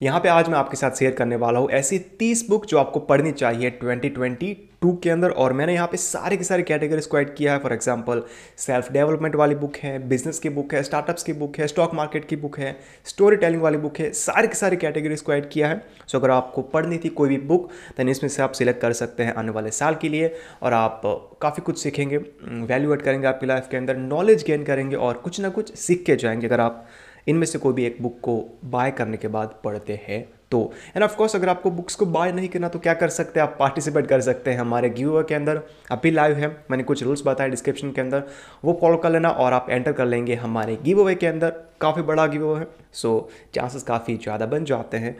यहाँ पे आज मैं आपके साथ शेयर करने वाला हूँ ऐसी तीस बुक जो आपको पढ़नी चाहिए 2022 के अंदर। और मैंने यहाँ पे सारे के सारे कैटेगरीज को ऐड किया है। फॉर एग्जांपल सेल्फ डेवलपमेंट वाली बुक है बिज़नेस की बुक है स्टार्टअप्स की बुक है स्टॉक मार्केट की बुक है स्टोरी टेलिंग वाली बुक है, सारे के सारे कैटेगरीज को ऐड किया है। सो अगर आपको पढ़नी थी कोई भी बुक देन इसमें से आप सिलेक्ट कर सकते हैं आने वाले साल के लिए। और आप काफ़ी कुछ सीखेंगे वैल्यू एड करेंगे आपकी लाइफ के अंदर नॉलेज गेन करेंगे और कुछ ना कुछ सीख के जाएँगे। अगर आप इनमें से कोई भी एक बुक को बाय करने के बाद पढ़ते हैं तो एंड ऑफ़ कोर्स अगर आपको बुक्स को बाय नहीं करना तो क्या कर सकते हैं? आप पार्टिसिपेट कर सकते हैं हमारे गिव के अंदर। अभी लाइव है, मैंने कुछ रूल्स बताए डिस्क्रिप्शन के अंदर। वो फॉलो कर लेना और आप एंटर कर लेंगे हमारे गिव अवे के अंदर। काफ़ी बड़ा गिव है सो चांसेस काफ़ी ज़्यादा बन जाते हैं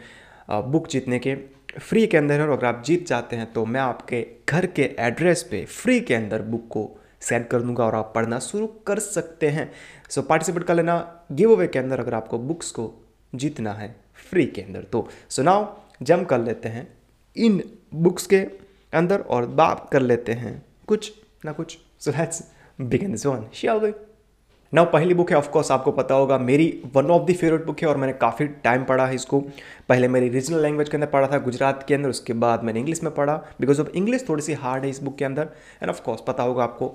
बुक जीतने के। फ्री के अंदर और अगर आप जीत जाते हैं तो मैं आपके घर के एड्रेस पे फ्री के अंदर बुक को सेंड कर दूँगा और आप पढ़ना शुरू कर सकते हैं। सो पार्टिसिपेट कर लेना। गिव अवे के अंदर अगर आपको बुक्स को जीतना है फ्री के अंदर तो। सो नाउ जम कर लेते हैं इन बुक्स के अंदर और बात कर लेते हैं कुछ ना कुछ। So let's begin this one shall we now पहली बुक है ऑफकोर्स आपको पता होगा मेरी one of the favourite book है और मैंने काफ़ी टाइम पढ़ा है इसको। पहले मेरी रीजनल लैंग्वेज के अंदर पढ़ा था गुजरात के अंदर उसके बाद मैंने इंग्लिश में पढ़ा बिकॉज़ ऑफ़ इंग्लिश थोड़ी सी हार्ड है इस बुक के अंदर। एंड ऑफकोर्स पता होगा आपको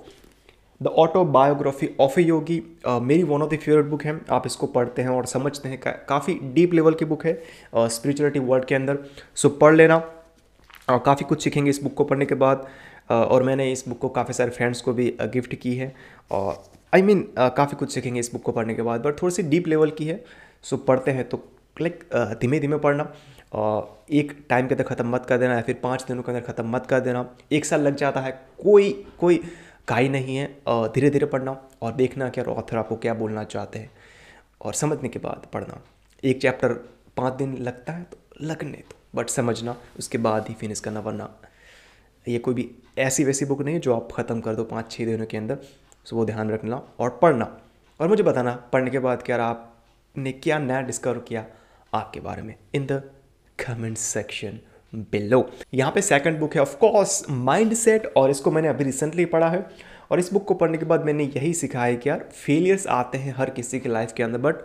the autobiography of a yogi मेरी one of the favourite book है। आप इसको पढ़ते हैं और समझते हैं का, काफ़ी डीप लेवल की बुक है स्पिरिचुअलिटी uh, वर्ल्ड के अंदर। सो so, पढ़ लेना। और काफ़ी कुछ सीखेंगे इस बुक को पढ़ने के बाद। uh, और मैंने इस बुक को काफ़ी सारे फ्रेंड्स को भी गिफ्ट की है। और आई मीन काफ़ी कुछ सीखेंगे इस बुक को पढ़ने के बाद बट थोड़ी सी डीप लेवल की है। सो पढ़ते हैं तो लाइक धीमे धीमे पढ़ना। और एक टाइम के अंदर ख़त्म मत कर देना, या फिर पाँच दिनों के अंदर ख़त्म मत कर देना। एक साल लग जाता है, कोई कोई काई नहीं है। धीरे धीरे पढ़ना और देखना कि ऑथर आपको क्या बोलना चाहते हैं। और समझने के बाद पढ़ना। एक चैप्टर पाँच दिन लगता है तो लगने तो बट समझना, उसके बाद ही फिनिश करना, वरना ये कोई भी ऐसी वैसी बुक नहीं है जो आप ख़त्म कर दो पाँच छः दिनों के अंदर। सो वो ध्यान रखना और पढ़ना। और मुझे बताना, पढ़ने के बाद क्या आपने क्या नया डिस्कवर किया? आपके बारे में in the comment section below यहाँ पे सेकंड बुक है ऑफ़ कोर्स माइंड सेट और इसको मैंने अभी रिसेंटली पढ़ा है। और इस बुक को पढ़ने के बाद मैंने यही सीखा है कि यार फेलियर्स आते हैं हर किसी के लाइफ के अंदर बट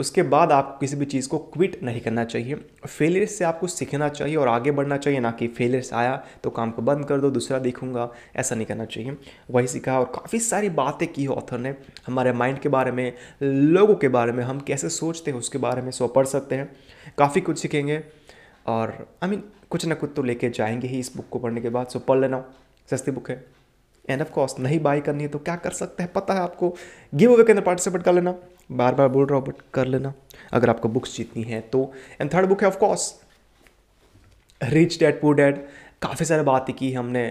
उसके बाद आपको किसी भी चीज़ को क्विट नहीं करना चाहिए। फेलियर से आपको सीखना चाहिए और आगे बढ़ना चाहिए ना कि फेलियर्स आया तो काम को बंद कर दो दूसरा देखूँगा। ऐसा नहीं करना चाहिए। वही सीखा और काफ़ी सारी बातें की ऑथर ने हमारे माइंड के बारे में लोगों के बारे में हम कैसे सोचते हैं उसके बारे में सो पढ़ सकते हैं। काफ़ी कुछ सीखेंगे और आई I मीन mean, कुछ ना कुछ तो लेके जाएँगे ही इस बुक को पढ़ने के बाद। सो पढ़ लेना। सस्ती बुक है। एंड ऑफ़ कोर्स नहीं बाई करनी है तो क्या कर सकते हैं? पता है आपको। गिव अवे के अंदर पार्टिसिपेट कर लेना। बार बार बोल रहा हूँ बट कर लेना। अगर आपको बुक्स जीतनी है तो। एंड थर्ड बुक है of course rich dad poor dad काफ़ी सारे बातें की हमने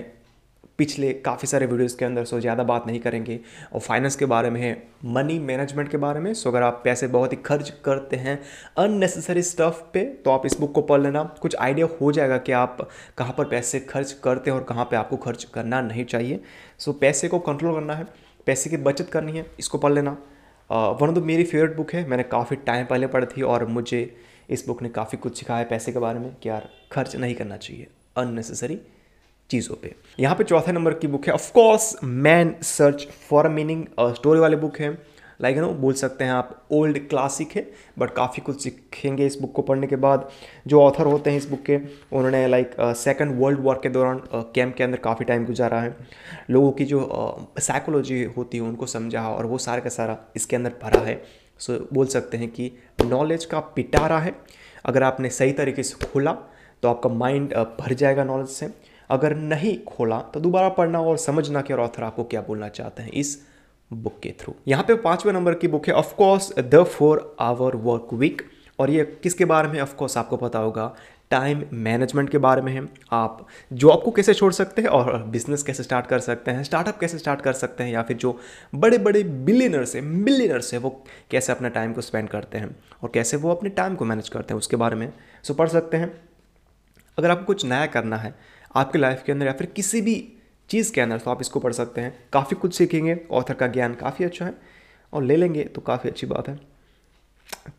पिछले काफ़ी सारे वीडियोज़ के अंदर सो ज़्यादा बात नहीं करेंगे। और फाइनेंस के बारे में है मनी मैनेजमेंट के बारे में। सो अगर आप पैसे बहुत ही खर्च करते हैं अननेसेसरी स्टफ़ पे तो आप इस बुक को पढ़ लेना। कुछ आइडिया हो जाएगा कि आप कहाँ पर पैसे खर्च करते हैं और कहाँ पर आपको खर्च करना नहीं चाहिए। सो पैसे को कंट्रोल करना है, पैसे की बचत करनी है, इसको पढ़ लेना। वन ऑफ़ द मेरी फेवरेट बुक है। मैंने काफ़ी टाइम पहले पढ़ी थी और मुझे इस बुक ने काफ़ी कुछ सिखाया पैसे के बारे में कि यार खर्च नहीं करना चाहिए अननेसेसरी चीज़ों पे। यहाँ पे चौथे नंबर की बुक है। Of course man search for meaning story वाली बुक है। लाइक नो बोल सकते हैं आप ओल्ड क्लासिक है बट काफ़ी कुछ सीखेंगे इस बुक को पढ़ने के बाद। जो ऑथर होते हैं इस बुक के उन्होंने लाइक सेकंड वर्ल्ड वॉर के दौरान कैंप uh, के अंदर काफ़ी टाइम गुजारा है। लोगों की जो साइकोलॉजी uh, होती है उनको समझा और वो सारा का सारा इसके अंदर भरा है। सो so, बोल सकते हैं कि नॉलेज का पिटारा है। अगर आपने सही तरीके से खोला तो आपका माइंड uh, भर जाएगा नॉलेज से। अगर नहीं खोला तो दोबारा पढ़ना और समझना कि और ऑथर आपको क्या बोलना चाहते हैं। इस बुक के थ्रू यहाँ पे पाँचवें नंबर की बुक है of course the four hour work week और ये किसके बारे में? ऑफकोर्स आपको पता होगा टाइम मैनेजमेंट के बारे में है. आप जॉब को कैसे छोड़ सकते हैं और बिज़नेस कैसे स्टार्ट कर सकते हैं स्टार्टअप कैसे स्टार्ट कर सकते हैं, या फिर जो बड़े बड़े बिलियनर्स है मिलियनर्स है, वो कैसे अपने टाइम को स्पेंड करते हैं और कैसे वो अपने टाइम को मैनेज करते हैं, उसके बारे में सो पढ़ सकते हैं। अगर आपको कुछ नया करना है आपकी लाइफ के अंदर या फिर किसी भी चीज़ के अंदर तो आप इसको पढ़ सकते हैं। काफ़ी कुछ सीखेंगे ऑथर का ज्ञान काफ़ी अच्छा है, और ले लेंगे तो काफ़ी अच्छी बात है।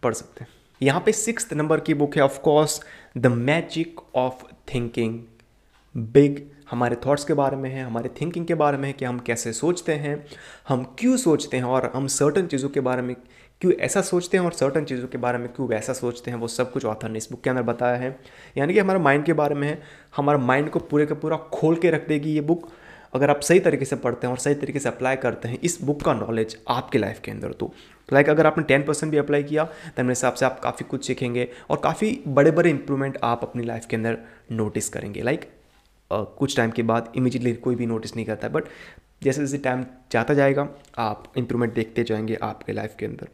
पढ़ सकते हैं। यहाँ पे सिक्स नंबर की बुक है of course the magic of thinking big हमारे थॉट्स के बारे में है, हमारे थिंकिंग के बारे में है कि हम कैसे सोचते हैं, हम क्यों सोचते हैं, और हम सर्टन चीज़ों के बारे में क्यों ऐसा सोचते हैं, और सर्टन चीज़ों के बारे में क्यों वैसा सोचते हैं, वो सब कुछ ऑथर ने इस बुक के अंदर बताया है। यानी कि हमारे माइंड के बारे में है, हमारा माइंड को पूरे का पूरा खोल के रख देगी ये बुक अगर आप सही तरीके से पढ़ते हैं और सही तरीके से अप्लाई करते हैं इस बुक का नॉलेज आपके लाइफ के अंदर तो लाइक अगर आपने टेन परसेंट भी अप्लाई किया तो मेरे हिसाब से आप काफ़ी कुछ सीखेंगे और काफ़ी बड़े बड़े इंप्रूवमेंट आप अपनी लाइफ के अंदर नोटिस करेंगे। लाइक uh, कुछ टाइम के बाद इमीजिएटली कोई भी नोटिस नहीं करता बट जैसे जैसे टाइम जाता जाएगा आप इंप्रूवमेंट देखते जाएँगे आपके लाइफ के अंदर।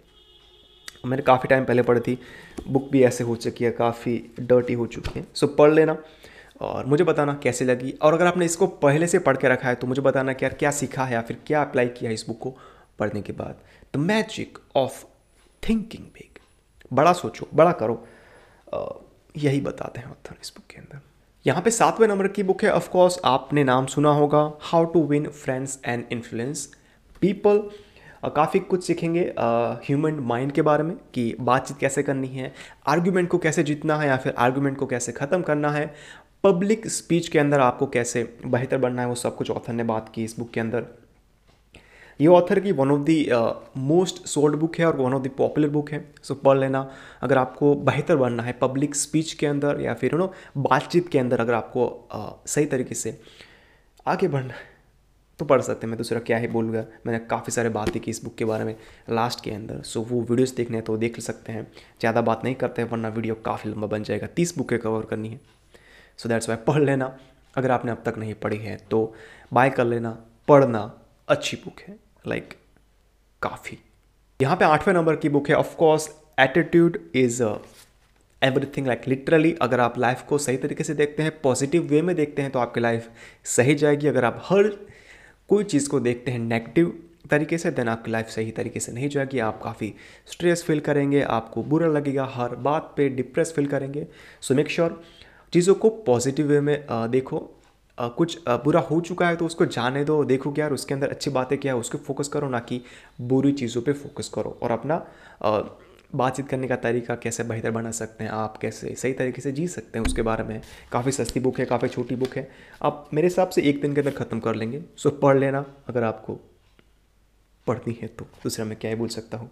मैंने काफ़ी टाइम पहले पढ़ी थी बुक भी ऐसे हो चुकी है काफ़ी डर्टी हो चुकी है। सो पढ़ लेना। और मुझे बताना कैसे लगी। और अगर आपने इसको पहले से पढ़ के रखा है तो मुझे बताना कि यार क्या सीखा है या फिर क्या अप्लाई किया है इस बुक को पढ़ने के बाद। The magic of thinking big बड़ा सोचो, बड़ा करो। यही बताते हैं ऑथर इस बुक के अंदर। यहाँ पे सातवें नंबर की बुक है ऑफकोर्स आपने नाम सुना होगा। How to win friends and influence people काफ़ी कुछ सीखेंगे ह्यूमन माइंड के बारे में, कि बातचीत कैसे करनी है आर्ग्यूमेंट को कैसे जीतना है या फिर आर्ग्यूमेंट को कैसे ख़त्म करना है। पब्लिक स्पीच के अंदर आपको कैसे बेहतर बनना है वो सब कुछ ऑथर ने बात की इस बुक के अंदर। ये ऑथर की one of the most sold book है और one of the popular book है। सो so, पढ़ लेना। अगर आपको बेहतर बनना है पब्लिक स्पीच के अंदर या फिर नो बातचीत के अंदर अगर आपको uh, सही तरीके से आगे बढ़ना है तो पढ़ सकते हैं। मैं दूसरा क्या ही बोलूँगा। मैंने काफ़ी सारे बातें की इस बुक के बारे में लास्ट के अंदर। सो वो वीडियोस देखने हैं तो देख सकते हैं। ज़्यादा बात नहीं करते हैं वरना वीडियो काफ़ी लंबा बन जाएगा। तीस बुकें कवर करनी है। सो दैट्स वाई पढ़ लेना। अगर आपने अब तक नहीं पढ़ी है तो बाय कर लेना। पढ़ना अच्छी बुक है। लाइक like, काफ़ी। यहाँ पे आठवें नंबर की बुक है। Of course attitude is everything like literally अगर आप लाइफ को सही तरीके से देखते हैं पॉजिटिव वे में देखते हैं तो आपकी लाइफ सही जाएगी। अगर आप हर कोई चीज़ को देखते हैं नेगेटिव तरीके से देन आपकी लाइफ सही तरीके से नहीं जाएगी। आप काफ़ी स्ट्रेस फील करेंगे आपको बुरा लगेगा हर बात पे डिप्रेस फील करेंगे। सो मेक श्योर चीज़ों को पॉजिटिव वे में देखो कुछ बुरा हो चुका है तो उसको जाने दो, देखो क्या यार उसके अंदर अच्छी बातें क्या है, उसको फोकस करो ना कि बुरी चीज़ों पे फोकस करो और अपना बातचीत करने का तरीका कैसे बेहतर बना सकते हैं, आप कैसे सही तरीके से जी सकते हैं उसके बारे में। काफ़ी सस्ती बुक है, काफ़ी छोटी बुक है। आप मेरे हिसाब से एक दिन के अंदर ख़त्म कर लेंगे। सो पढ़ लेना, अगर आपको पढ़नी है तो। दूसरा मैं क्या ही बोल सकता हूँ।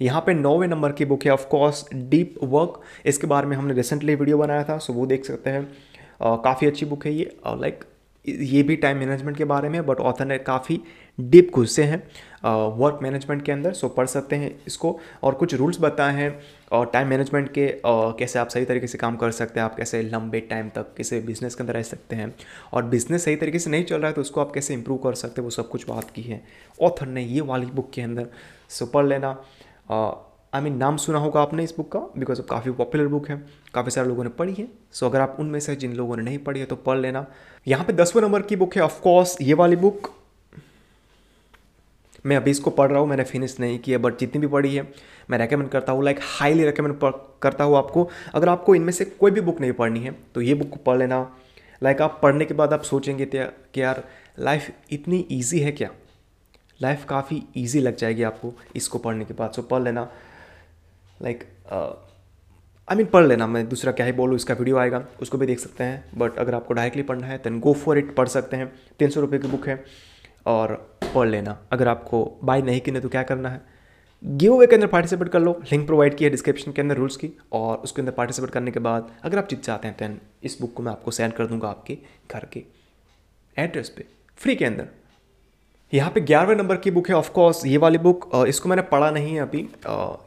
यहाँ पे नौवे नंबर की बुक है ऑफकोर्स डीप वर्क इसके बारे में हमने रिसेंटली वीडियो बनाया था सो वो देख सकते हैं। काफ़ी अच्छी बुक है ये। लाइक ये भी टाइम मैनेजमेंट के बारे में बट ऑथर ने काफ़ी डीप घुसे हैं वर्क मैनेजमेंट के अंदर सो पढ़ सकते हैं इसको। और कुछ रूल्स बताए हैं और टाइम मैनेजमेंट के uh, कैसे आप सही तरीके से काम कर सकते हैं आप कैसे लंबे टाइम तक किसी बिज़नेस के अंदर रह सकते हैं। और बिज़नेस सही तरीके से नहीं चल रहा है तो उसको आप कैसे इंप्रूव कर सकते हैं वो सब कुछ बात की है। ऑथर ने ये वाली बुक के अंदर सो पढ़ लेना। आई मीन नाम सुना होगा आपने इस बुक का बिकॉज़ काफ़ी पॉपुलर बुक है काफ़ी सारे लोगों ने पढ़ी है। सो so, अगर आप उनमें से जिन लोगों ने नहीं पढ़ी है तो पढ़ लेना। यहाँ पे दसवें नंबर की बुक है ऑफकोर्स ये वाली बुक मैं अभी इसको पढ़ रहा हूँ मैंने फिनिश नहीं किया बट जितनी भी पढ़ी है मैं रेकमेंड करता हूँ लाइक हाईली रेकमेंड करता हूँ आपको। अगर आपको इनमें से कोई भी बुक नहीं पढ़नी है तो ये बुक को पढ़ लेना। लाइक आप पढ़ने के बाद आप सोचेंगे कि यार लाइफ इतनी ईजी है क्या? लाइफ काफ़ी ईजी लग जाएगी आपको इसको पढ़ने के बाद। सो पढ़ लेना। लाइक आई मीन पढ़ लेना। मैं दूसरा क्या ही बोलूँ, इसका वीडियो आएगा, उसको भी देख सकते हैं। बट अगर आपको डायरेक्टली पढ़ना है दैन गो फॉर इट पढ़ सकते हैं। तीन सौ रुपये की बुक है और पढ़ लेना। अगर आपको बाय नहीं करने तो क्या करना है? गिव अवे के अंदर पार्टिसिपेट कर लो। लिंक प्रोवाइड किया डिस्क्रिप्शन के अंदर रूल्स की और उसके अंदर पार्टिसिपेट करने के बाद अगर आप जीत चाहते हैं दैन इस बुक को मैं आपको सेंड कर दूँगा आपके घर के एड्रेस पे फ्री के अंदर। यहाँ पे ग्यारहवें नंबर की बुक है ऑफकोर्स ये वाली बुक इसको मैंने पढ़ा नहीं है अभी।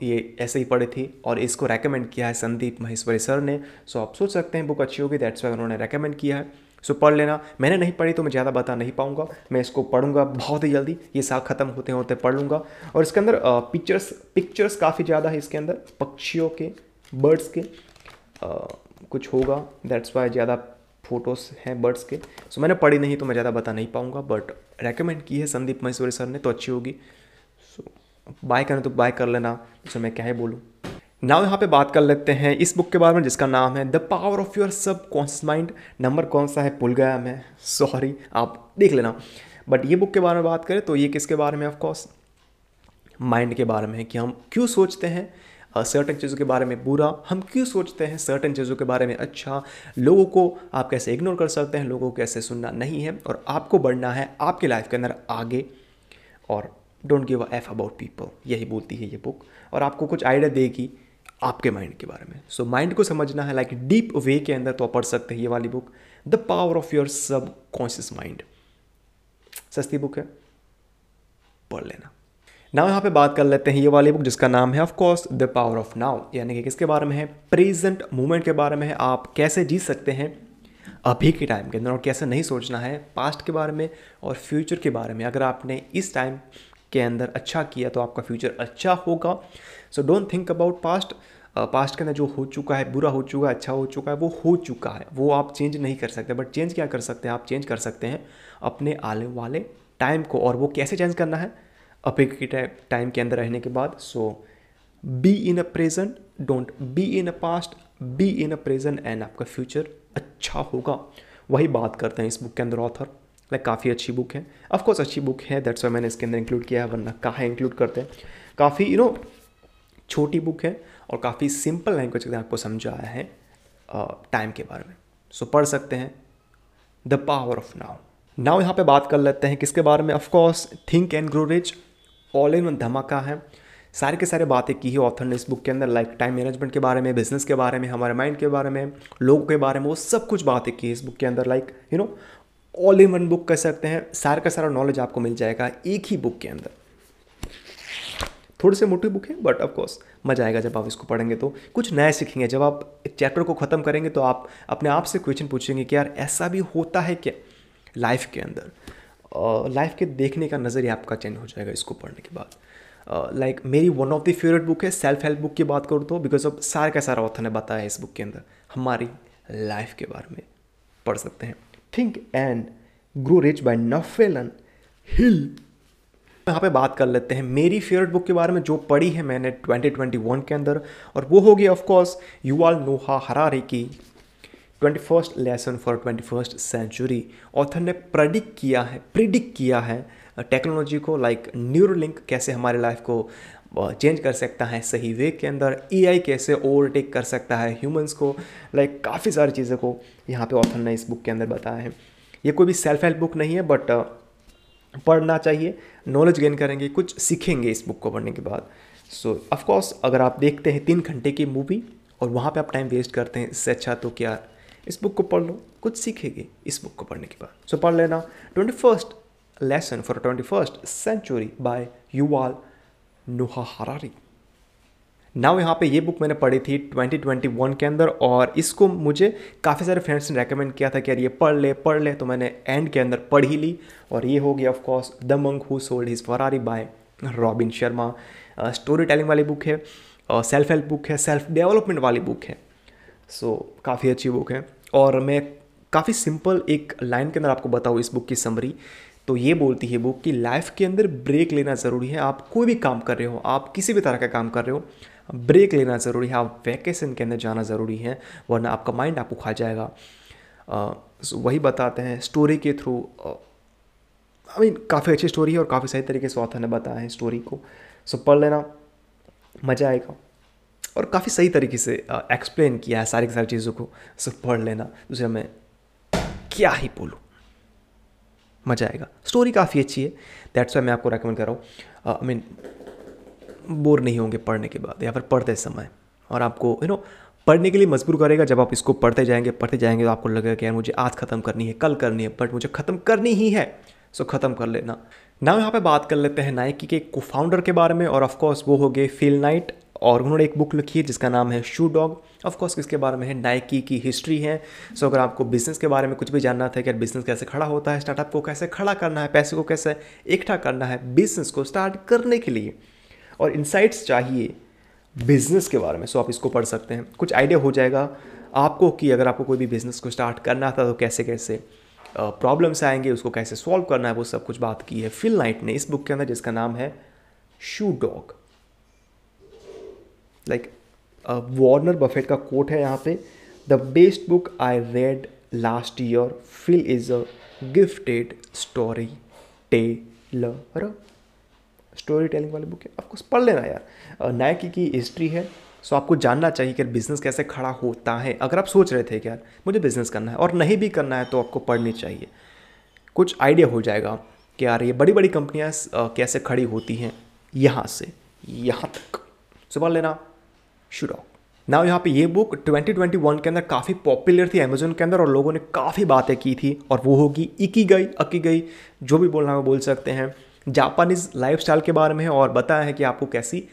ये ऐसे ही पढ़ी थी और इसको रेकमेंड किया है संदीप महेश्वरी सर ने। सो आप सोच सकते हैं बुक अच्छी होगी दैट्स वाई उन्होंने रेकमेंड किया है। सो पढ़ लेना। मैंने नहीं पढ़ी तो मैं ज़्यादा बता नहीं पाऊँगा। मैं इसको पढ़ूँगा बहुत ही जल्दी। ये साल ख़त्म होते होते पढ़ लूँगा। और इसके अंदर पिक्चर्स पिक्चर्स काफ़ी ज़्यादा है इसके अंदर। पक्षियों के बर्ड्स के कुछ होगा। दैट्स वाई ज़्यादा फ़ोटोज़ हैं बर्ड्स के। सो मैंने पढ़ी नहीं तो मैं ज़्यादा बता नहीं पाऊँगा बट रेकमेंड की है संदीप महेश्वरी सर ने तो अच्छी होगी। सो बाय करना तो बाय कर लेना तो मैं क्या ही बोलूँ। नाउ यहाँ पे बात कर लेते हैं इस बुक के बारे में, जिसका नाम है the power of your subconscious mind number कौन सा है? भूल गया मैं। सॉरी आप देख लेना। बट ये बुक के बारे में बात करें तो ये किसके बारे में ऑफकोर्स माइंड के बारे में है कि हम क्यों सोचते हैं। सर्टन चीज़ों के बारे में बुरा। हम क्यों सोचते हैं सर्टन चीज़ों के बारे में अच्छा? लोगों को आप कैसे इग्नोर कर सकते हैं? लोगों को कैसे सुनना नहीं है? और आपको बढ़ना है आपके लाइफ के अंदर आगे। और don't give a F about people यही बोलती है ये बुक और आपको कुछ आइडिया देगी आपके माइंड के बारे में। सो so, माइंड को समझना है लाइक डीप वे के अंदर तो आप पढ़ सकते हैं ये वाली book the power of your subconscious mind सस्ती बुक है? पढ़ लेना। नाउ यहाँ पे बात कर लेते हैं ये वाली बुक जिसका नाम है of course the power of now यानी कि किसके बारे में है? प्रेजेंट मोमेंट के बारे में है। आप कैसे जी सकते हैं अभी के टाइम के अंदर और कैसे नहीं सोचना है पास्ट के बारे में और फ्यूचर के बारे में। अगर आपने इस टाइम के अंदर अच्छा किया तो आपका फ्यूचर अच्छा होगा। So don't think about past past के अंदर जो हो चुका है, बुरा हो चुका है अच्छा हो चुका है, वो हो चुका है। वो आप चेंज नहीं कर सकते। बट चेंज क्या कर सकते हैं? आप चेंज कर सकते हैं अपने आने वाले टाइम को और वो कैसे चेंज करना है? अपे के टाइम के अंदर रहने के बाद so be in a present don't be in a past be in a present and आपका फ्यूचर अच्छा होगा। वही बात करते हैं इस बुक के अंदर ऑथर लाइक काफ़ी अच्छी बुक है। ऑफकोर्स अच्छी बुक है दैट्स वाई मैंने इसके अंदर इंक्लूड किया है, वरना कहाँ इंक्लूड करते हैं? काफ़ी यू नो छोटी बुक है और काफ़ी सिंपल लैंग्वेज के आपको समझाया है टाइम के बारे में। सो पढ़ सकते हैं the power of now now यहाँ पे बात कर लेते हैं किसके बारे में? Of course think and grow rich all in one धमाका है। सारे के सारे बातें की है ऑथर ने इस बुक के अंदर लाइक टाइम मैनेजमेंट के बारे में बिज़नेस के बारे में, हमारे माइंड के बारे में, लोगों के बारे में, वो सब कुछ बातें की है इस बुक के अंदर। Like you know all in one book कह सकते हैं। सारा का सारा नॉलेज आपको मिल जाएगा एक ही बुक के अंदर। थोड़ी सी मोटी बुक है बट ऑफकोर्स मज़ा आएगा जब आप इसको पढ़ेंगे तो। कुछ नया सीखेंगे। जब आप एक चैप्टर को ख़त्म करेंगे तो आप अपने आप से क्वेश्चन पूछेंगे कि यार ऐसा भी होता है क्या लाइफ के अंदर? लाइफ के देखने का नज़रिया आपका चेंज हो जाएगा इसको पढ़ने के बाद। लाइक uh, like, मेरी one of the favourite book है सेल्फ हेल्प बुक की बात करूँ तो बिकॉज़ ऑफ़ सारे का सारा ऑथर ने बताया इस बुक के अंदर। हमारी लाइफ के बारे में पढ़ सकते हैं। Think and grow rich by Napoleon Hill यहाँ पे बात कर लेते हैं। मेरी फेवरेट बुक के बारे में जो पढ़ी है मैंने 2021 के अंदर और वो होगी of course Yuval Noah Harari की twenty first lesson for twenty first century. Author ने प्रडिक्ट किया है प्रिडिक्ट किया है टेक्नोलॉजी को लाइक न्यूरो लिंक कैसे हमारे लाइफ को चेंज कर सकता है सही वे के अंदर ए कैसे ओवरटेक कर सकता है ह्यूमंस को लाइक काफ़ी सारी चीज़ों को यहाँ पे ऑथर ने इस बुक के अंदर बताया है। ये कोई भी सेल्फ हेल्प बुक नहीं है बट पढ़ना चाहिए नॉलेज गेन करेंगे कुछ सीखेंगे इस बुक को पढ़ने के बाद। सो so, ऑफकोर्स अगर आप देखते हैं तीन घंटे की मूवी और वहाँ पे आप टाइम वेस्ट करते हैं इससे अच्छा तो क्या इस बुक को पढ़ लो। कुछ सीखेंगे इस बुक को पढ़ने के बाद। सो so, पढ़ लेना। Twenty first lesson for twenty first century by Yuval Noah Harari now यहाँ पे ये बुक मैंने पढ़ी थी 2021 के अंदर और इसको मुझे काफ़ी सारे फ्रेंड्स ने रेकमेंड किया था कि यार ये पढ़ ले पढ़ ले। तो मैंने एंड के अंदर पढ़ ही ली और ये हो गया of course the monk who sold his Ferrari by Robin Sharma storytelling वाली बुक है सेल्फ हेल्प बुक है सेल्फ डेवलपमेंट वाली बुक है। सो so, काफ़ी अच्छी बुक है। और मैं काफ़ी सिंपल एक लाइन के अंदर आपको बताऊँ इस बुक की समरी तो ये बोलती है बुक कि लाइफ के अंदर ब्रेक लेना ज़रूरी है। आप कोई भी काम कर रहे हो आप किसी भी तरह का काम कर रहे हो ब्रेक लेना ज़रूरी है। आप वैकेशन के अंदर जाना ज़रूरी है वरना आपका माइंड आपको खा जाएगा। आ, वही बताते हैं स्टोरी के थ्रू आई मीन काफ़ी अच्छी स्टोरी है और काफ़ी सही तरीके से ऑथर ने बताया है स्टोरी को। सो पढ़ लेना मज़ा आएगा। और काफ़ी सही तरीके से एक्सप्लेन किया है सारी की सारी चीज़ों को। सो पढ़ लेना, दूसरा मैं क्या ही बोलूँ। मज़ा आएगा। स्टोरी काफ़ी अच्छी है। दैट्स वाई मैं आपको रेकमेंड कर रहा हूँ। आई मीन बोर नहीं होंगे पढ़ने के बाद, या फिर पढ़ते समय। और आपको यू नो पढ़ने के लिए मजबूर करेगा, जब आप इसको पढ़ते जाएँगे पढ़ते जाएँगे तो आपको लगेगा कि यार मुझे आज ख़त्म करनी है, कल करनी है बट मुझे ख़त्म करनी ही है। सो ख़त्म कर लेना। ना यहाँ पे बात कर लेते हैं नाइकी के को फाउंडर के बारे में और ऑफकोर्स वो हो गए फील नाइट और उन्होंने एक बुक लिखी है जिसका नाम है शू डॉग ऑफकोर्स किसके बारे में है नाइकी की हिस्ट्री है। सो अगर आपको बिज़नेस के बारे में कुछ भी जानना था कि बिज़नेस कैसे खड़ा होता है स्टार्टअप को कैसे खड़ा करना है, पैसे को कैसे इकट्ठा करना है बिज़नेस को स्टार्ट करने के लिए और इंसाइट्स चाहिए बिज़नेस के बारे में। सो आप इसको पढ़ सकते हैं। कुछ आइडिया हो जाएगा आपको कि अगर आपको कोई भी बिज़नेस को स्टार्ट करना था तो कैसे कैसे प्रॉब्लम्स आएँगे, उसको कैसे सॉल्व करना है, वो सब कुछ बात की है फिल नाइट ने इस बुक के अंदर, जिसका नाम है shoe dog like Warren Buffett का कोट है यहाँ पे the best book I read last year Phil is a gifted storyteller storytelling वाली बुक है। आपको पढ़ लेना यार। नायकी की हिस्ट्री है। सो आपको जानना चाहिए कि बिज़नेस कैसे खड़ा होता है। अगर आप सोच रहे थे कि यार मुझे बिज़नेस करना है और नहीं भी करना है तो आपको पढ़नी चाहिए। कुछ आइडिया हो जाएगा कि यार ये बड़ी बड़ी कंपनियाँ कैसे खड़ी होती हैं यहाँ से, यहाँ तक। सुबह लेना शुरू ना यहाँ पे ये बुक 2021 के अंदर काफ़ी पॉपुलर थी अमेजोन के अंदर और लोगों ने काफ़ी बातें की थी और वो होगी इकी गई अकी गई जो भी बोलना है बोल सकते हैं। जापानीज़ लाइफ के बारे में है और बताया है कि आपको कैसी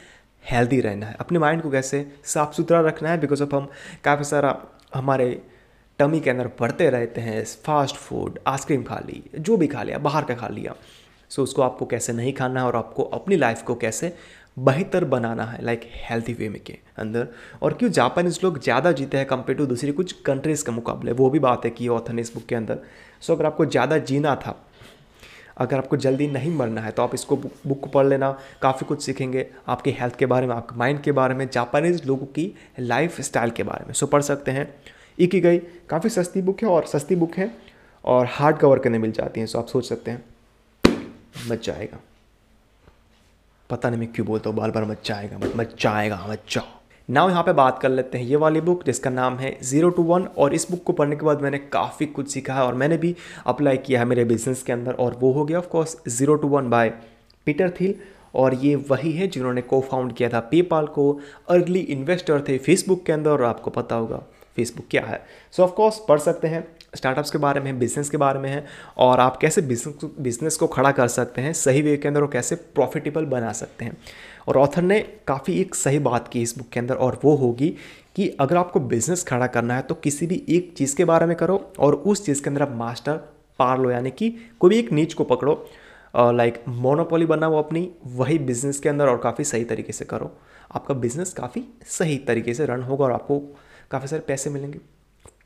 हेल्दी रहना है। अपने माइंड को कैसे साफ़ सुथरा रखना है? बिकॉज़ ऑफ़ हम काफ़ी सारा हमारे टमी के अंदर बढ़ते रहते हैं। फास्ट फ़ूड आइसक्रीम खा ली जो भी खा लिया बाहर का खा लिया। सो so, उसको आपको कैसे नहीं खाना है और आपको अपनी लाइफ को कैसे बेहतर बनाना है लाइक हेल्थी वे में के अंदर। और क्यों जापानीज लोग ज़्यादा जीते हैं कंपेयर टू दूसरी कुछ कंट्रीज़ के मुकाबले? वो भी बात है कि ऑथर ने इस बुक के अंदर। सो so, अगर आपको ज़्यादा जीना था अगर आपको जल्दी नहीं मरना है तो आप इसको बुक को पढ़ लेना। काफ़ी कुछ सीखेंगे आपके हेल्थ के बारे में, आपके माइंड के बारे में, जापानीज़ लोगों की लाइफ स्टाइल के बारे में। सो, पढ़ सकते हैं। एक ही गई काफ़ी सस्ती बुक है और सस्ती बुक है और हार्ड कवर करने मिल जाती हैं, सो आप सोच सकते हैं। मच जाएगा। पता नहीं मैं क्यों बोलता हूँ बार बार मच जाएगा बट मच जाएगा मच जाओ। नाउ यहाँ पे बात कर लेते हैं ये वाली बुक जिसका नाम है ज़ीरो टू वन और इस बुक को पढ़ने के बाद मैंने काफ़ी कुछ सीखा है और मैंने भी अप्लाई किया है मेरे बिज़नेस के अंदर और वो हो गया of course zero to one by Peter Thiel और ये वही है जिन्होंने को फाउंड किया था पेपाल को अर्ली इन्वेस्टर थे फेसबुक के अंदर और आपको पता होगा फेसबुक क्या है। सो ऑफकोर्स पढ़ सकते हैं। स्टार्टअप्स के बारे में, बिज़नेस के बारे में है और आप कैसे बिज़नेस बिज़नेस को खड़ा कर सकते हैं, सही वे के अंदर और कैसे प्रॉफिटेबल बना सकते हैं। और ऑथर ने काफ़ी एक सही बात की इस बुक के अंदर और वो होगी कि अगर आपको बिज़नेस खड़ा करना है तो किसी भी एक चीज़ के बारे में करो और उस चीज़ के अंदर आप मास्टर पार लो, यानी कि कोई भी एक नीच को पकड़ो लाइक मोनोपोली बनाओ अपनी, वही बिज़नेस के अंदर और काफ़ी सही तरीके से करो। आपका बिज़नेस काफ़ी सही तरीके से रन होगा और आपको काफ़ी सारे पैसे मिलेंगे।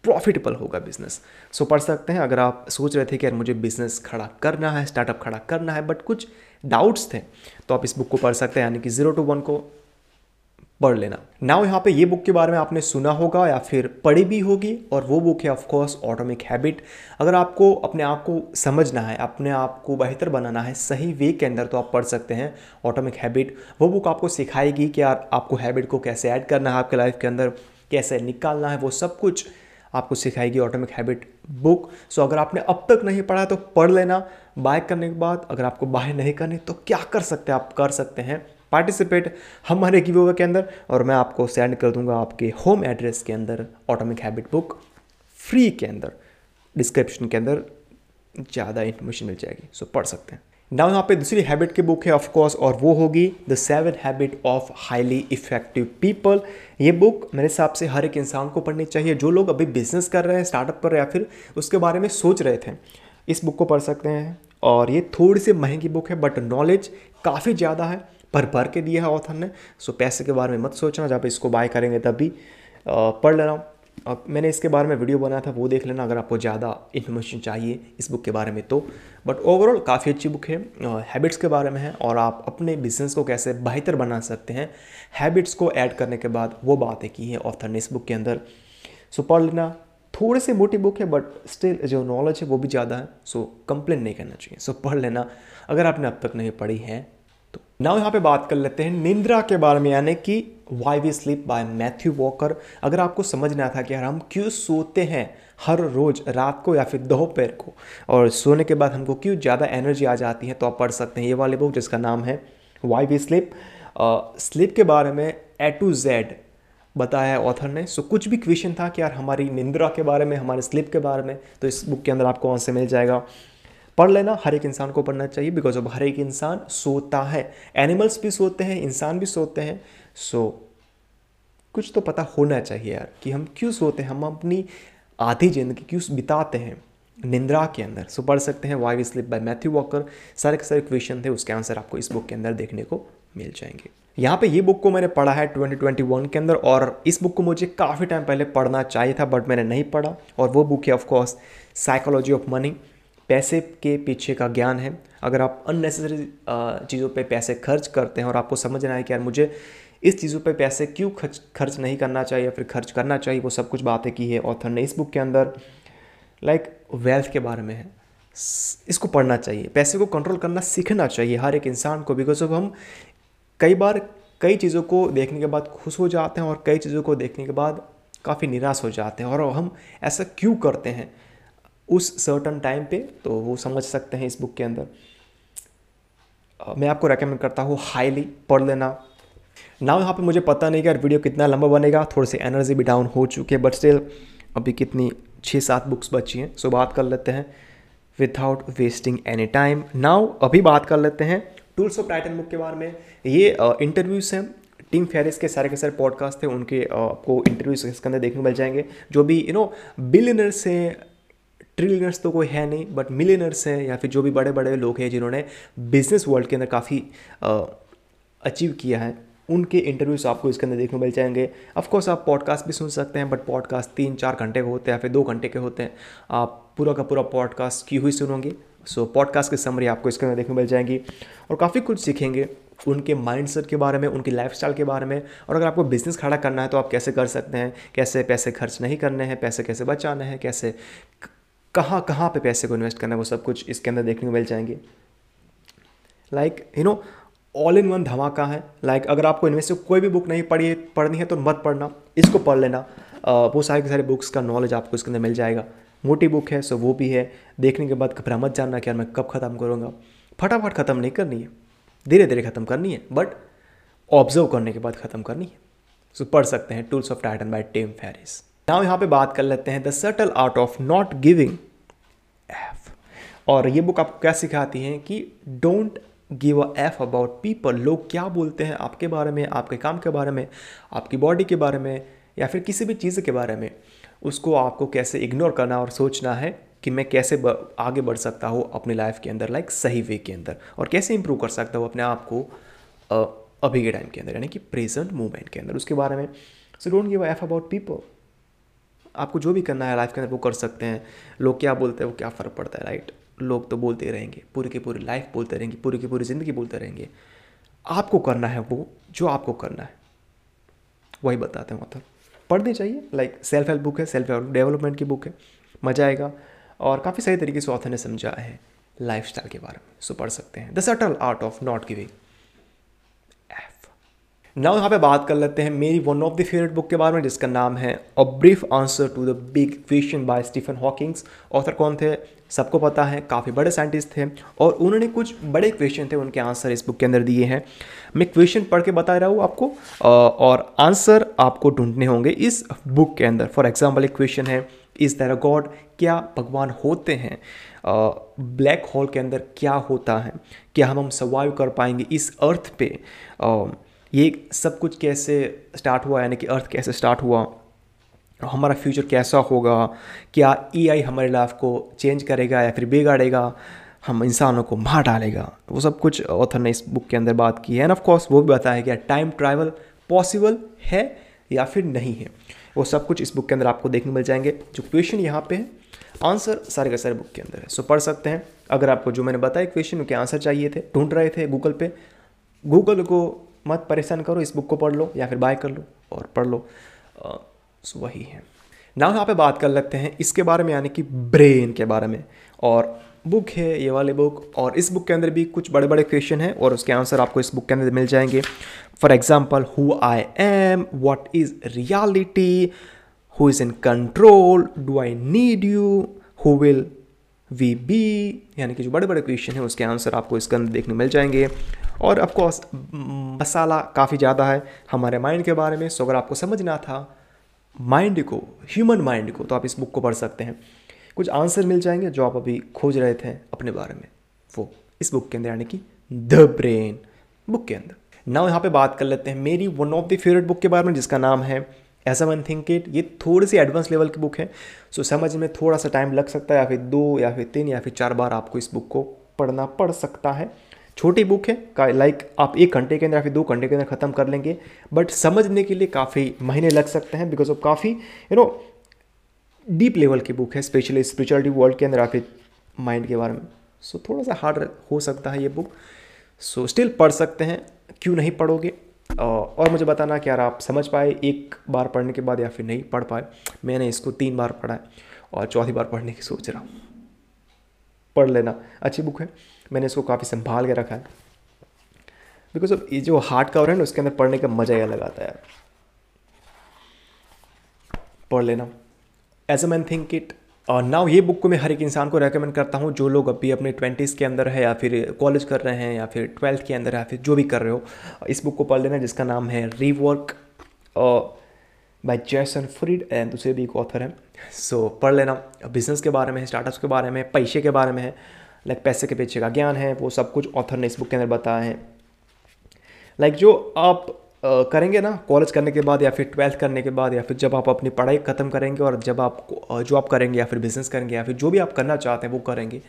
प्रॉफिटेबल होगा बिज़नेस सो पढ़ सकते हैं। अगर आप सोच रहे थे कि यार मुझे बिज़नेस खड़ा करना है स्टार्टअप खड़ा करना है बट कुछ डाउट्स थे तो आप इस बुक को पढ़ सकते हैं, यानी कि ज़ीरो टू वन को पढ़ लेना। नाउ यहाँ पे ये बुक के बारे में आपने सुना होगा या फिर पढ़ी भी होगी, और वो बुक है ऑफकोर्स ऑटोमिक हैबिट अगर आपको अपने आप को समझना है, अपने आप को बेहतर बनाना है, सही वे के अंदर तो आप पढ़ सकते हैं ऑटोमिक हैबिट वो बुक आपको सिखाएगी कि यार आपको हैबिट को कैसे ऐड करना है आपके लाइफ के अंदर, कैसे निकालना है, वो सब कुछ आपको सिखाएगी ऑटोमिक हैबिट बुक सो अगर आपने अब तक नहीं पढ़ा तो पढ़ लेना। बाय करने के बाद अगर आपको बाय नहीं करनी तो क्या कर सकते हैं? आप कर सकते हैं। पार्टिसिपेट हमारे गिव के अंदर और मैं आपको सेंड कर दूँगा आपके होम एड्रेस के अंदर ऑटोमिक हैबिट बुक फ्री के अंदर डिस्क्रिप्शन के अंदर ज़्यादा इन्फॉर्मेशन मिल जाएगी। सो पढ़ सकते हैं। नाउ यहाँ पे दूसरी हैबिट की बुक है ऑफ़ कोर्स और वो होगी the seven habit of highly effective people ये बुक मेरे हिसाब से हर एक इंसान को पढ़नी चाहिए। जो लोग अभी बिज़नेस कर रहे हैं स्टार्टअप हैं या फिर उसके बारे में सोच रहे थे, इस बुक को पढ़ सकते हैं। और ये थोड़ी सी महँगी बुक है बट नॉलेज काफ़ी ज़्यादा है भर भर के दिया है ऑथर ने। सो पैसे के बारे में मत सोचना, जब इसको बाय करेंगे तब भी पढ़ लेना। अब मैंने इसके बारे में वीडियो बनाया था, वो देख लेना अगर आपको ज़्यादा इन्फॉर्मेशन चाहिए इस बुक के बारे में तो। बट ओवरऑल काफ़ी अच्छी बुक है हैबिट्स के बारे में है और आप अपने बिज़नेस को कैसे बेहतर बना सकते हैं हैबिट्स को ऐड करने के बाद वो बातें की है ऑथर ने इस बुक के अंदर। सो पढ़ लेना, थोड़ी सी मोटी बुक है बट स्टिल जो नॉलेज है वो भी ज़्यादा है सो कंप्लेन नहीं करना चाहिए। सो पढ़ लेना, अगर आपने अब तक नहीं पढ़ी है नाउ यहाँ पे बात कर लेते हैं निंद्रा के बारे में, यानी कि why we sleep by Matthew Walker अगर आपको समझ समझना था कि यार हम क्यों सोते हैं हर रोज़, रात को या फिर दोपहर को, और सोने के बाद हमको क्यों ज़्यादा एनर्जी आ जाती है तो आप पढ़ सकते हैं ये वाली बुक जिसका नाम है वाई वी स्लीप स्लीप के बारे में ए टू जेड बताया है ऑथर ने। सो कुछ भी क्वेश्चन था कि यार हमारी निंद्रा के बारे में, हमारे स्लिप के बारे में तो इस बुक के अंदर आपको से मिल जाएगा। पढ़ लेना, हर एक इंसान को पढ़ना चाहिए बिकॉज़ अब हर एक इंसान सोता है। एनिमल्स भी सोते हैं, इंसान भी सोते हैं। सो कुछ तो पता होना चाहिए यार, कि हम क्यों सोते हैं, हम अपनी आधी ज़िंदगी क्यों बिताते हैं निंद्रा के अंदर। सो पढ़ सकते हैं why we sleep by Matthew Walker सारे के सारे क्वेश्चन थे, उसके आंसर आपको इस बुक के अंदर देखने को मिल जाएँगे। यहाँ पे ये बुक को मैंने पढ़ा है 2021 के अंदर, और इस बुक को मुझे काफ़ी टाइम पहले पढ़ना चाहिए था बट मैंने नहीं पढ़ा। और वो बुक है ऑफकोर्स साइकोलॉजी ऑफ़ मनी पैसे के पीछे का ज्ञान है। अगर आप अननेसेसरी चीज़ों पे पैसे खर्च करते हैं और आपको समझना है कि यार मुझे इस चीज़ों पे पैसे क्यों खर्च खर्च नहीं करना चाहिए या फिर खर्च करना चाहिए, वो सब कुछ बातें की है ऑथर ने। इस बुक के अंदर लाइक वेल्थ के बारे में है। इसको पढ़ना चाहिए। पैसे को कंट्रोल करना सीखना चाहिए हर एक इंसान को बिकॉज़ ऑफ़ हम कई बार कई चीज़ों को देखने के बाद खुश हो जाते हैं और कई चीज़ों को देखने के बाद काफ़ी निराश हो जाते हैं और हम ऐसा क्यों करते हैं? उस सर्टन टाइम पे तो वो समझ सकते हैं इस बुक के अंदर। मैं आपको रेकमेंड करता हूँ हाईली पढ़ लेना। ना यहाँ पे मुझे पता नहीं कि वीडियो कितना लंबा बनेगा, थोड़ी सी एनर्जी भी डाउन हो चुकी है बट स्टिल अभी कितनी छः सात बुक्स बची हैं। सो बात कर लेते हैं without wasting any time now अभी बात कर लेते हैं टूल्स ऑफ़ टाइटन बुक के बारे में। ये इंटरव्यूज़ हैं। टीम फेरिस के सारे के सारे पॉडकास्ट थे, उनके आपको इंटरव्यूज़ इसके अंदर देखने को मिल जाएँगे। जो भी यू नो बिलियनर्स हैं ट्रिलियनर्स तो कोई है नहीं बट मिलियनर्स हैं या फिर जो भी बड़े बड़े लोग हैं जिन्होंने बिज़नेस वर्ल्ड के अंदर काफ़ी अचीव किया है। उनके इंटरव्यूज़ आपको इसके अंदर देखने मिल जाएँगे। ऑफकोर्स आप पॉडकास्ट भी सुन सकते हैं बट पॉडकास्ट तीन चार घंटे के होते हैं या फिर दो घंटे के होते हैं। आप पूरा का पूरा पॉडकास्ट की हुई सुनोगे। सो so, पॉडकास्ट की समरी आपको इसके अंदर देखने मिल जाएँगी। और काफ़ी कुछ सीखेंगे उनके माइंडसेट के बारे में उनकी लाइफस्टाइल के बारे में। और अगर आपको बिज़नेस खड़ा करना है तो आप कैसे कर सकते हैं? कैसे पैसे खर्च नहीं करने हैं? पैसे कैसे बचाने हैं? कैसे कहाँ कहाँ पे पैसे को इन्वेस्ट करना है वो सब कुछ इसके अंदर देखने को मिल जाएँगे। Like you know all in one धमाका है। लाइक like, अगर आपको इनमें से कोई भी बुक नहीं पढ़ी पढ़नी है तो मत पढ़ना इसको पढ़ लेना। वो सारे के सारे बुक्स का नॉलेज आपको इसके अंदर मिल जाएगा। मोटी बुक है सो वो भी है। देखने के बाद घबरा मत जानना कि यार मैं कब ख़त्म करूँगा। फटाफट ख़त्म नहीं करनी है। धीरे धीरे ख़त्म करनी है बट ऑब्ज़र्व करने के बाद ख़त्म करनी है। सो पढ़ सकते हैं tools of titans by Tim Ferriss now यहाँ पे बात कर लेते हैं the subtle art of not giving F और ये बुक आपको क्या सिखाती है कि don't give a F about people लोग क्या बोलते हैं आपके बारे में, आपके काम के बारे में, आपकी बॉडी के बारे में, या फिर किसी भी चीज़ के बारे में, उसको आपको कैसे इग्नोर करना और सोचना है कि मैं कैसे आगे बढ़ सकता हूँ अपनी लाइफ के अंदर लाइक सही वे के अंदर, और कैसे इंप्रूव कर सकता हूँ अपने आप को अभी के टाइम के अंदर, यानी कि प्रेजेंट मूवमेंट के अंदर, उसके बारे में। So don't give F about people आपको जो भी करना है लाइफ के अंदर वो कर सकते हैं। लोग क्या बोलते हैं, वो क्या फ़र्क पड़ता है राइट लोग तो बोलते रहेंगे, पूरी की पूरी लाइफ बोलते रहेंगे, पूरी की पूरी ज़िंदगी बोलते रहेंगे। आपको करना है वो जो आपको करना है। वही बताते हैं मतलब। पढ़नी चाहिए लाइक सेल्फ हेल्प बुक है सेल्फ हेल्प डेवलपमेंट की बुक है। मज़ा आएगा। और काफ़ी सही तरीके से ऑथर ने समझाया है लाइफ के बारे में। सो पढ़ सकते हैं। The subtle art of not giving now यहाँ पे बात कर लेते हैं मेरी one of the favourite book के बारे में, जिसका नाम है a brief answer to the big question by Stephen Hawkings author कौन थे? सबको पता है, काफ़ी बड़े साइंटिस्ट थे और उन्होंने कुछ बड़े क्वेश्चन थे, उनके आंसर इस बुक के अंदर दिए हैं। मैं क्वेश्चन पढ़ के बता रहा हूँ आपको और आंसर आपको ढूँढने होंगे इस बुक के अंदर। फॉर एग्ज़ाम्पल एक क्वेश्चन है इस तरह गॉड क्या भगवान होते हैं? ब्लैक होल के अंदर क्या होता है? क्या हम हम सर्वाइव कर पाएँगे इस अर्थ पे? ये सब कुछ कैसे स्टार्ट हुआ, यानी कि अर्थ कैसे स्टार्ट हुआ, हमारा फ्यूचर कैसा होगा, क्या एआई हमारे लाइफ को चेंज करेगा या फिर बिगाड़ेगा, हम इंसानों को मार डालेगा। वो सब कुछ ऑथर ने इस बुक के अंदर बात की है। एंड ऑफ़ कोर्स वो भी बताया कि टाइम ट्रैवल पॉसिबल है या फिर नहीं है। वो सब कुछ इस बुक के अंदर आपको देखने मिल जाएँगे। जो क्वेश्चन यहाँ पे है आंसर सारे का सारे बुक के अंदर है। सो पढ़ सकते हैं। अगर आपको जो मैंने बताया क्वेश्चन के आंसर चाहिए थे, ढूंढ रहे थे गूगल पे गूगल को मत परेशान करो, इस बुक को पढ़ लो या फिर बाय कर लो और पढ़ लो। सो वही है। ना यहाँ पे बात कर लेते हैं इसके बारे में, यानी कि ब्रेन के बारे में। और बुक है ये वाली बुक और इस बुक के अंदर भी कुछ बड़े बड़े क्वेश्चन हैं और उसके आंसर आपको इस बुक के अंदर मिल जाएँगे। For example who I am what is reality who is in control do I need you who will we be यानी कि जो बड़े बड़े क्वेश्चन हैं उसके आंसर आपको इसके अंदर देखने मिल जाएँगे। और ऑफकोर्स मसाला काफ़ी ज़्यादा है हमारे माइंड के बारे में। सो अगर आपको समझना था माइंड को ह्यूमन माइंड को तो आप इस बुक को पढ़ सकते हैं। कुछ आंसर मिल जाएँगे जो आप अभी खोज रहे थे अपने बारे में। वो, इस बुक के अंदर, यानी कि द ब्रेन बुक के अंदर। नाउ यहाँ पे बात कर लेते हैं। मेरी one of the favourite book के बारे में, जिसका नाम है एज वन थिंक इट ये थोड़ी सी एडवांस लेवल की बुक है। सो समझ में थोड़ा सा टाइम लग सकता है, या फिर दो, या फिर तीन, या फिर चार बार आपको इस बुक को पढ़ना पड़ सकता है। छोटी बुक है का लाइक आप एक घंटे के अंदर या फिर दो घंटे के अंदर ख़त्म कर लेंगे बट समझने के लिए काफ़ी महीने लग सकते हैं बिकॉज़ ऑफ़ काफ़ी यू नो डीप लेवल की बुक है स्पेशली स्पिरिचुअलिटी वर्ल्ड के अंदर या फिर माइंड के बारे में। सो so, थोड़ा सा हार्ड हो सकता है ये बुक सो so, स्टिल पढ़ सकते हैं क्यों नहीं पढ़ोगे? और मुझे बताना कि यार आप समझ पाए एक बार पढ़ने के बाद या फिर नहीं पढ़ पाए। मैंने इसको तीन बार पढ़ा है और चौथी बार पढ़ने की सोच रहा हूँ। पढ़ लेना। अच्छी बुक है। मैंने इसको काफ़ी संभाल के रखा है। बिकॉज़ ऑफ़ ये जो हार्ड कवर है ना, उसके अंदर पढ़ने का मज़ा ही अलग आता है। पढ़ लेना। As a man think it और नाउ ये बुक को मैं हर एक इंसान को रेकमेंड करता हूँ, जो लोग अभी अपने ट्वेंटीज़ के अंदर है या फिर कॉलेज कर रहे हैं या फिर ट्वेल्थ के अंदर या फिर जो भी कर रहे हो, इस बुक को पढ़ लेना जिसका नाम है rework by Jason Fried and दूसरे भी एक ऑथर हैं। सो so, पढ़ लेना। बिज़नेस के बारे में स्टार्टअप्स के बारे में पैसे के बारे में है। लाइक पैसे के पीछे का ज्ञान है वो सब कुछ ऑथर ने इस बुक के अंदर बताया है। लाइक जो आप करेंगे ना कॉलेज करने के बाद या फिर ट्वेल्थ करने के बाद या फिर जब आप अपनी पढ़ाई ख़त्म करेंगे और जब आप जॉब करेंगे या फिर बिज़नेस करेंगे या फिर जो भी आप करना चाहते हैं वो करेंगे।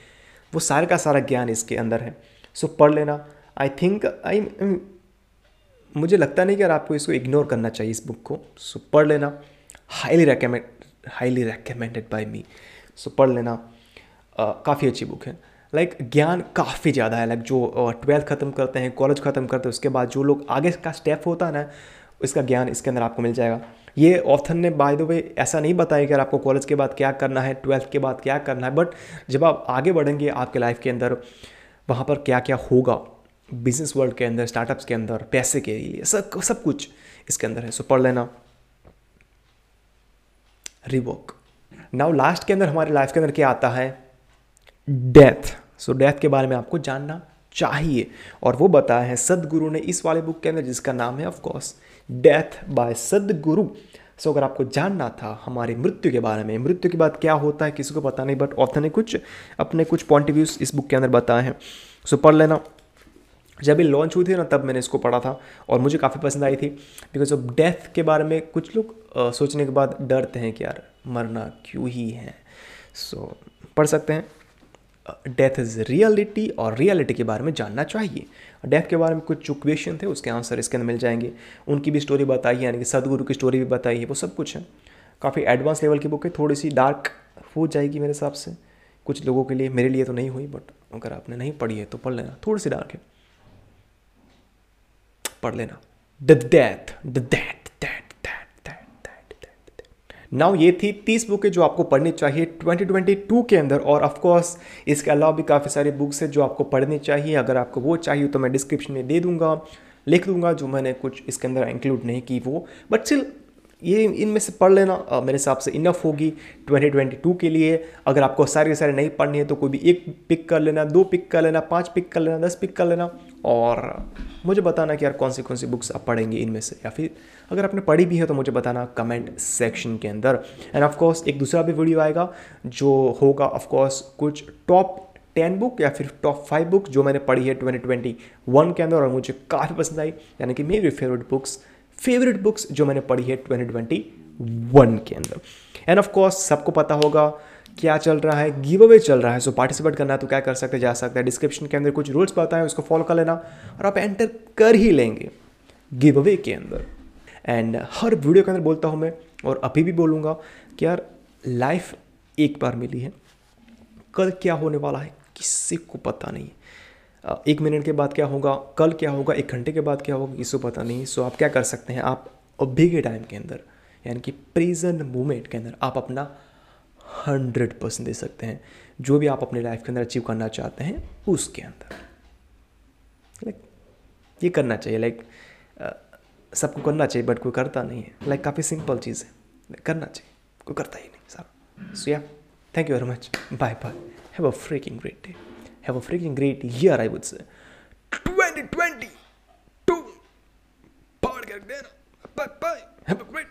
वो सारे का सारा ज्ञान इसके अंदर है। सो so, पढ़ लेना। आई थिंक आई मुझे लगता नहीं कि आपको इसको इग्नोर करना चाहिए इस बुक को। सो पढ़ लेना। Highly recommend highly recommended by me so पढ़ लेना। काफ़ी अच्छी बुक है। लाइक like, ज्ञान काफ़ी ज़्यादा है। लाइक like, जो ट्वेल्थ ख़त्म करते हैं कॉलेज ख़त्म करते हैं उसके बाद जो लोग आगे का स्टेप होता है ना इसका ज्ञान इसके अंदर आपको मिल जाएगा। ये ऑथर ने बाय द वे ऐसा नहीं बताया कि अगर आपको कॉलेज के बाद क्या करना है ट्वेल्थ के बाद क्या करना है बट जब आप आगे बढ़ेंगे आपके लाइफ के अंदर वहाँ पर क्या क्या होगा बिज़नेस वर्ल्ड के अंदर स्टार्टअप्स के अंदर, पैसे के लिए, सब सब कुछ इसके अंदर है। सो पढ़ लेना। रिवॉक नाउ लास्ट के अंदर हमारे लाइफ के अंदर क्या आता है? डेथ सो डेथ के बारे में आपको जानना चाहिए। और वो बताया है, सदगुरु ने इस वाले बुक के अंदर, जिसका नाम है ऑफकोर्स डेथ बाय सदगुरु। सो अगर आपको जानना था हमारी मृत्यु के बारे में, मृत्यु के बाद क्या होता है, किसी को पता नहीं बट ऑथर ने कुछ, अपने कुछ पॉइंट ऑफ़ व्यूज़ इस बुक के अंदर बताए हैं। सो पढ़ लेना। जब ये लॉन्च हुई थी ना तब मैंने इसको पढ़ा था और मुझे काफ़ी पसंद आई थी। बिकॉज़ ऑफ़ डेथ के बारे में कुछ लोग सोचने के बाद डरते हैं कि यार मरना क्यों ही है। सो so, पढ़ सकते हैं। डेथ इज़ रियलिटी और रियलिटी के बारे में जानना चाहिए। डेथ के बारे में कुछ जो क्वेश्चन थे उसके आंसर इसके अंदर मिल जाएँगे। उनकी भी स्टोरी बताई यानी कि सदगुरु की स्टोरी भी बताई है वो सब कुछ है। काफ़ी एडवांस लेवल की बुक है थोड़ी सी डार्क हो जाएगी मेरे हिसाब से। कुछ लोगों के लिए मेरे लिए तो नहीं हुई बट अगर आपने नहीं पढ़ी है तो पढ़ लेना थोड़ी सी डार्क है। पढ़ लेना। द डेथ द नाउ ये थी तीस बुकें जो आपको पढ़नी चाहिए 2022 के अंदर और ऑफ़ कोर्स इसके अलावा भी काफ़ी सारी बुक्स है जो आपको पढ़नी चाहिए। अगर आपको वो चाहिए तो मैं डिस्क्रिप्शन में दे दूँगा, लिख दूँगा जो मैंने कुछ इसके अंदर इंक्लूड नहीं की वो। बट स्टिल ये इनमें से पढ़ लेना। आ, मेरे हिसाब से इनफ होगी 2022 के लिए। अगर आपको सारे के सारे नहीं पढ़नी है तो कोई भी एक पिक कर लेना दो पिक कर लेना पाँच पिक कर लेना दस पिक कर लेना। और मुझे बताना कि यार कौन सी कौन सी बुक्स आप पढ़ेंगे इनमें से। या फिर अगर आपने पढ़ी भी है तो मुझे बताना कमेंट सेक्शन के अंदर। एंड ऑफकोर्स एक दूसरा भी वीडियो आएगा जो होगा ऑफकोर्स कुछ टॉप टेन बुक या फिर टॉप फाइव बुक जो मैंने पढ़ी है ट्वेंटी ट्वेंटी वन के अंदर और मुझे काफ़ी पसंद आई। यानी कि मेरी फेवरेट बुक्स फेवरेट बुक्स जो मैंने पढ़ी है ट्वेंटी ट्वेंटी वन के अंदर। एंड ऑफकोर्स सबको पता होगा क्या चल रहा है गिव अवे चल रहा है। सो so, पार्टिसिपेट करना है तो क्या कर सकते जा सकते हैं। डिस्क्रिप्शन के अंदर कुछ रूल्स है उसको फॉलो कर लेना और आप एंटर कर ही लेंगे गिव अवे के अंदर। एंड हर वीडियो के अंदर बोलता हूँ मैं और अभी भी बोलूँगा कि यार लाइफ एक बार मिली है कल क्या होने वाला है किसी को पता नहीं। एक मिनट के बाद क्या होगा? कल क्या होगा? एक घंटे के बाद क्या होगा? किसी पता नहीं। सो आप क्या कर सकते हैं? आप अभी के टाइम के अंदर, यानी कि प्रेजेंट मोमेंट के अंदर, आप अपना हंड्रेड परसेंट दे सकते हैं। जो भी आप अपने लाइफ के अंदर अचीव करना चाहते हैं, उसके अंदर। लाइक ये करना चाहिए। लाइक सबको करना चाहिए बट कोई करता नहीं है। लाइक काफ़ी सिंपल चीज़ है। करना चाहिए। कोई करता ही नहीं, सारा। सो या thank you very much bye bye have a freaking great day have a freaking great year, I would say. 2020! Two! Have a great